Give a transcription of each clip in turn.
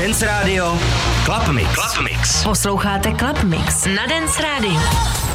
Dance Radio Club Mix. Club Mix. Posloucháte Club Mix na Dance Radio.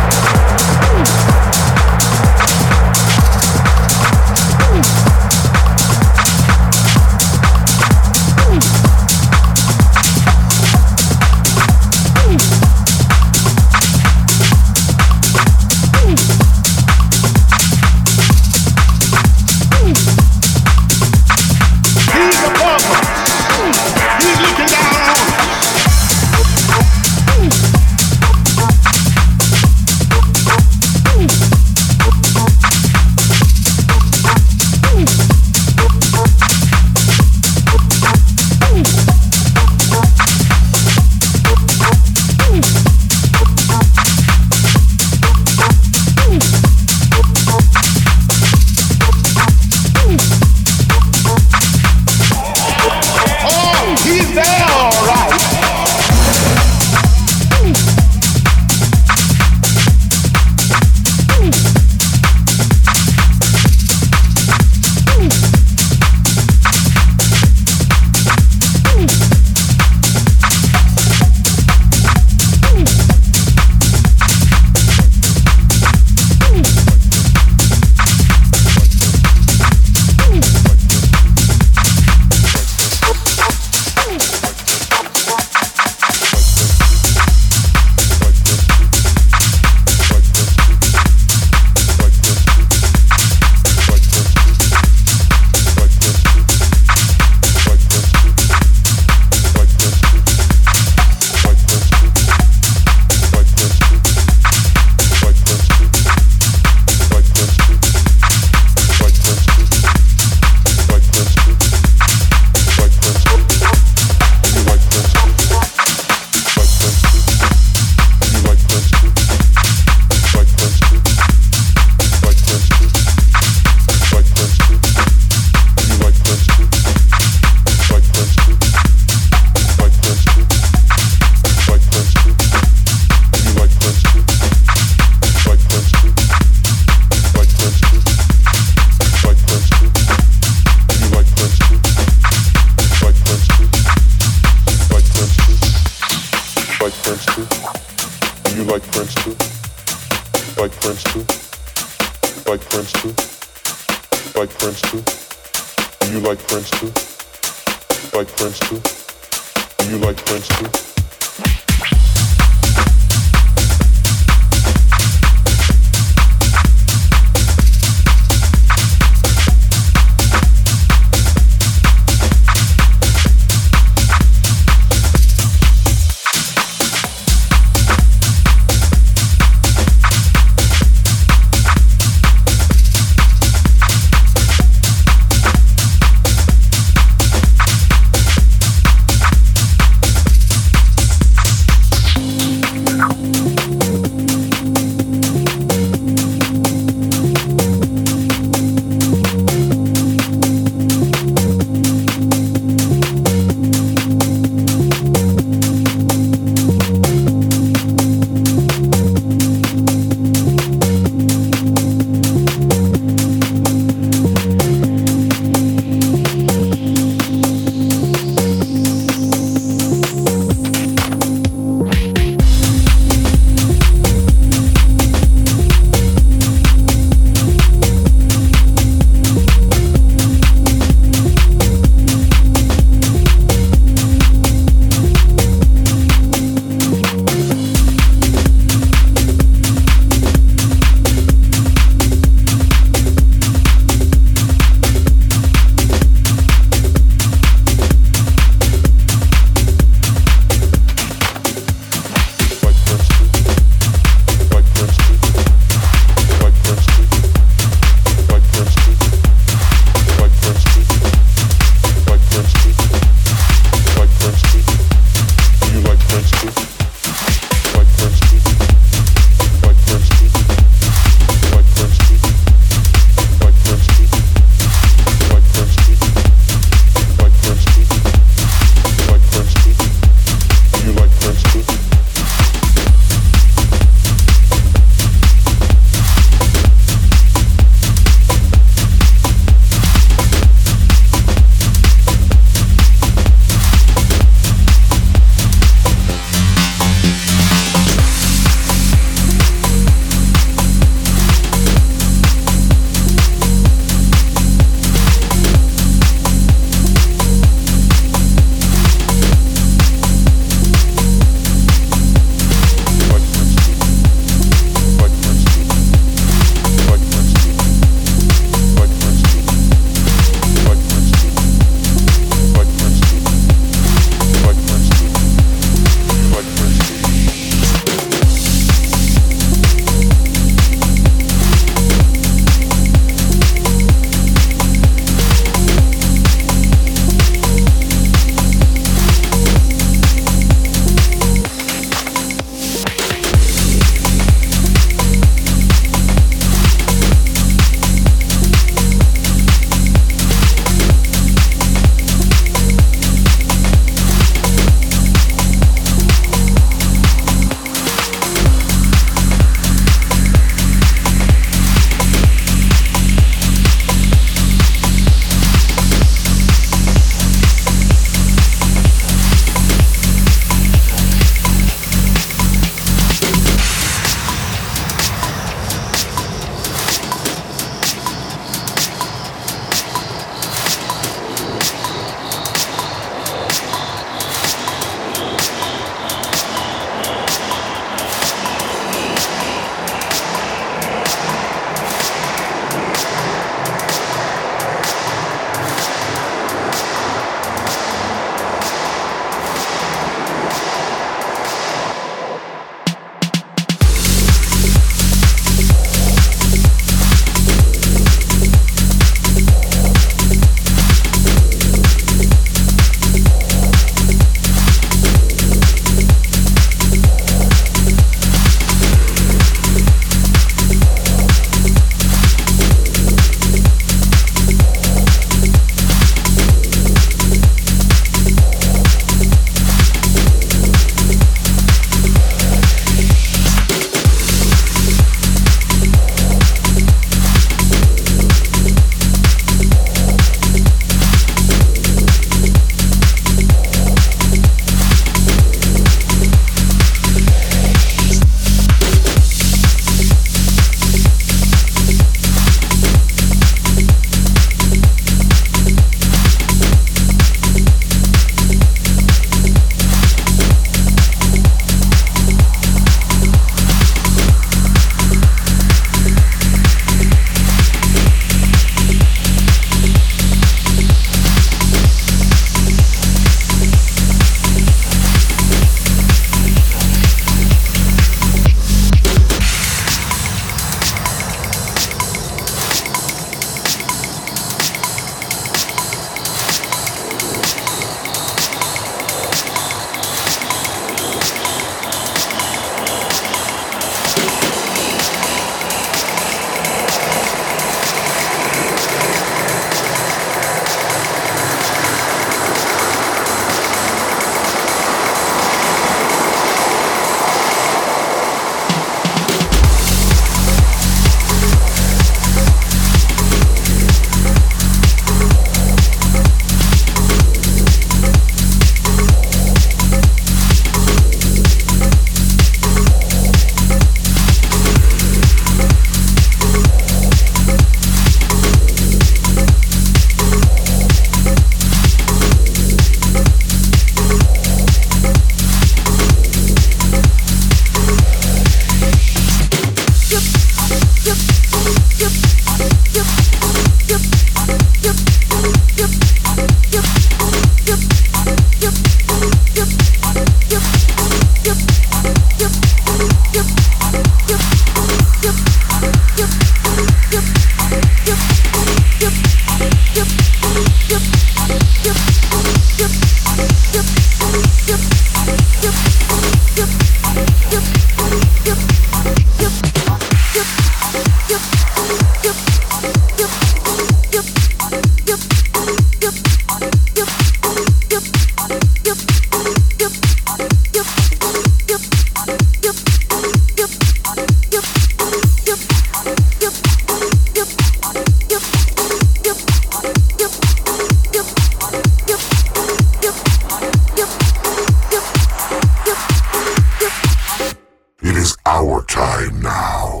our time now.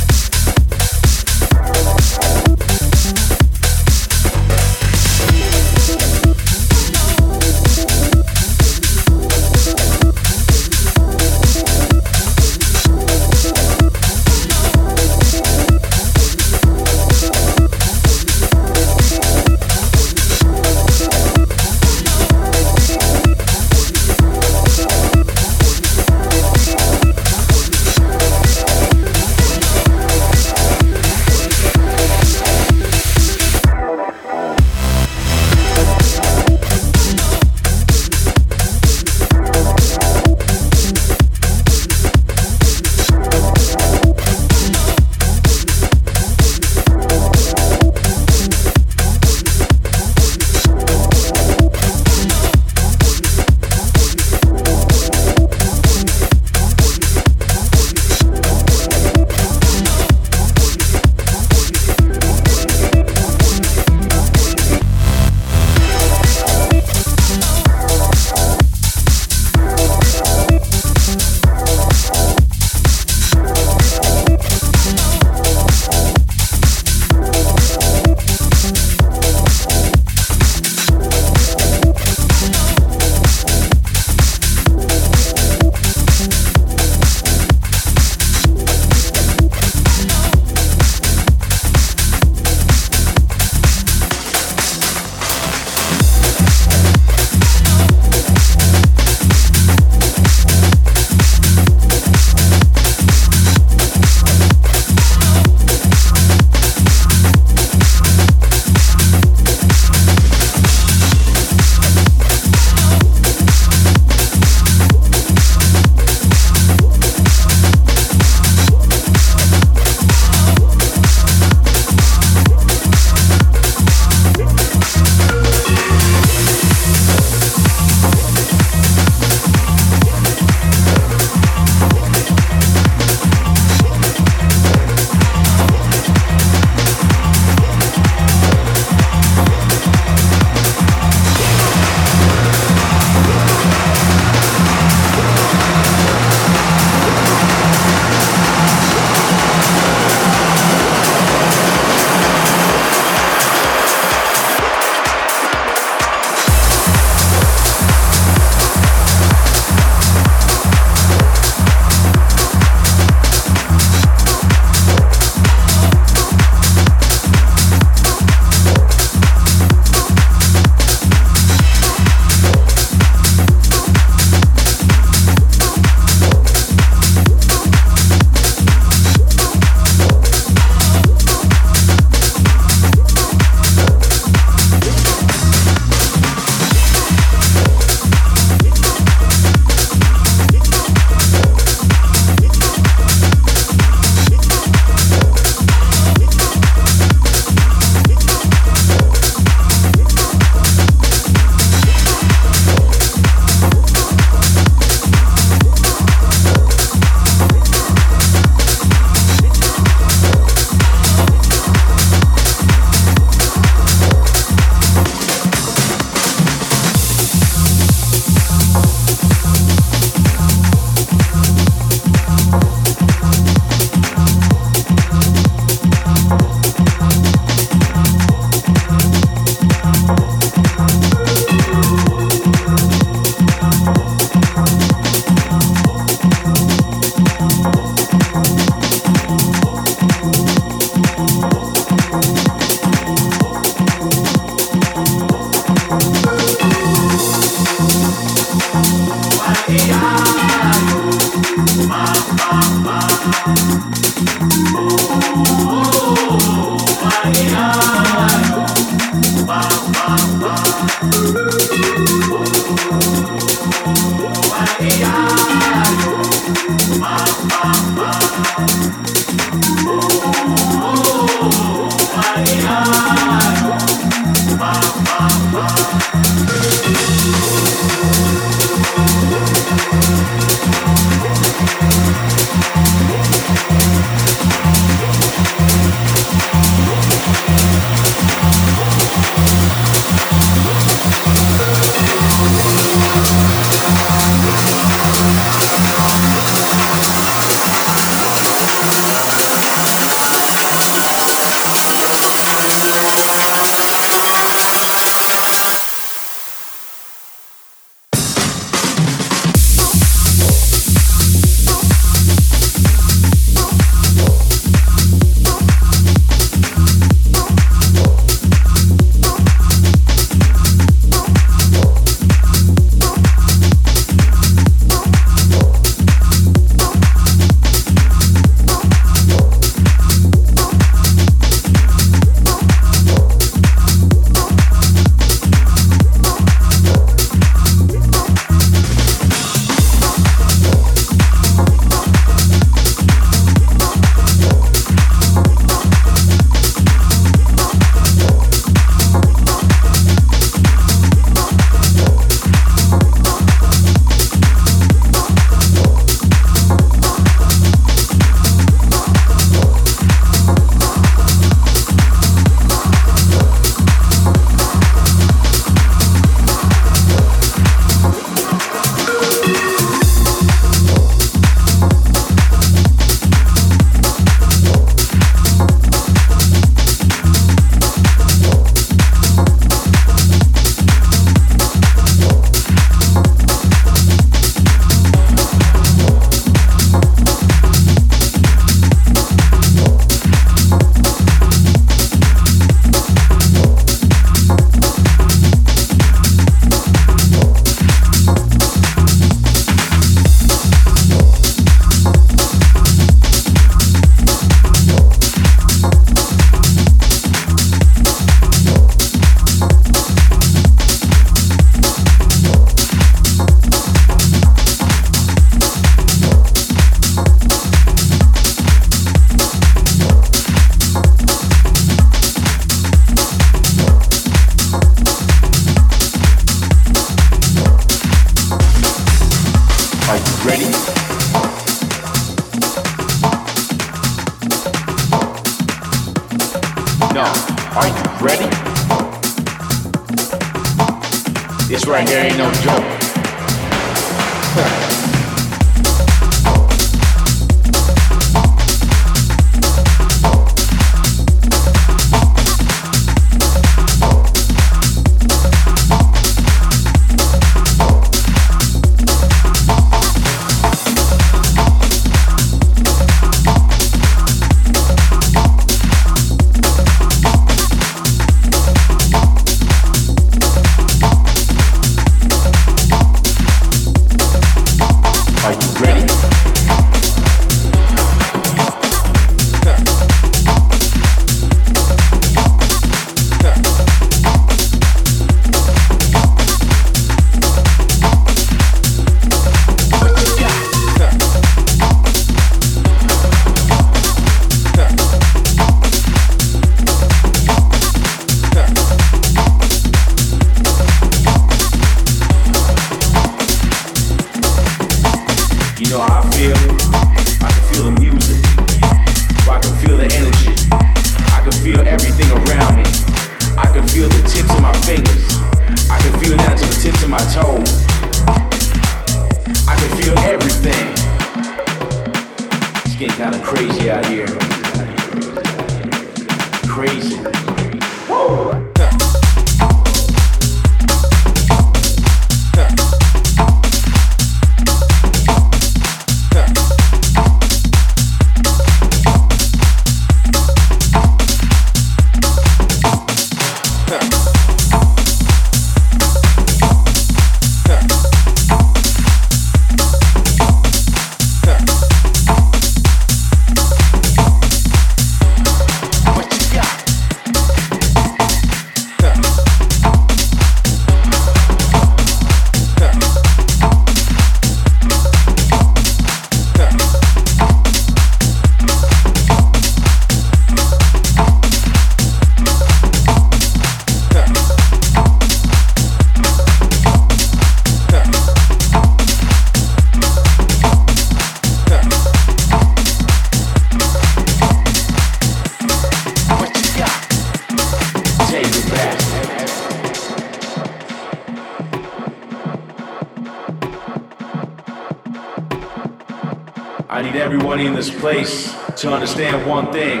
place to understand one thing.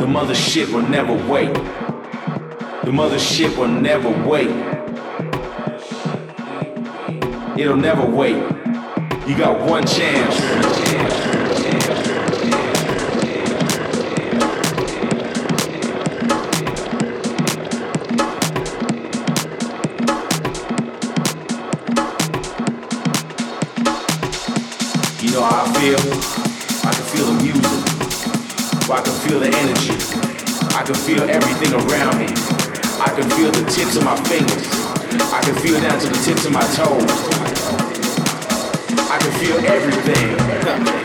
The mothership will never wait. The mothership will never wait. It'll never wait. You got one chance. Can feel everything around me. I can feel the tips of my fingers. I can feel down to the tips of my toes. I can feel everything.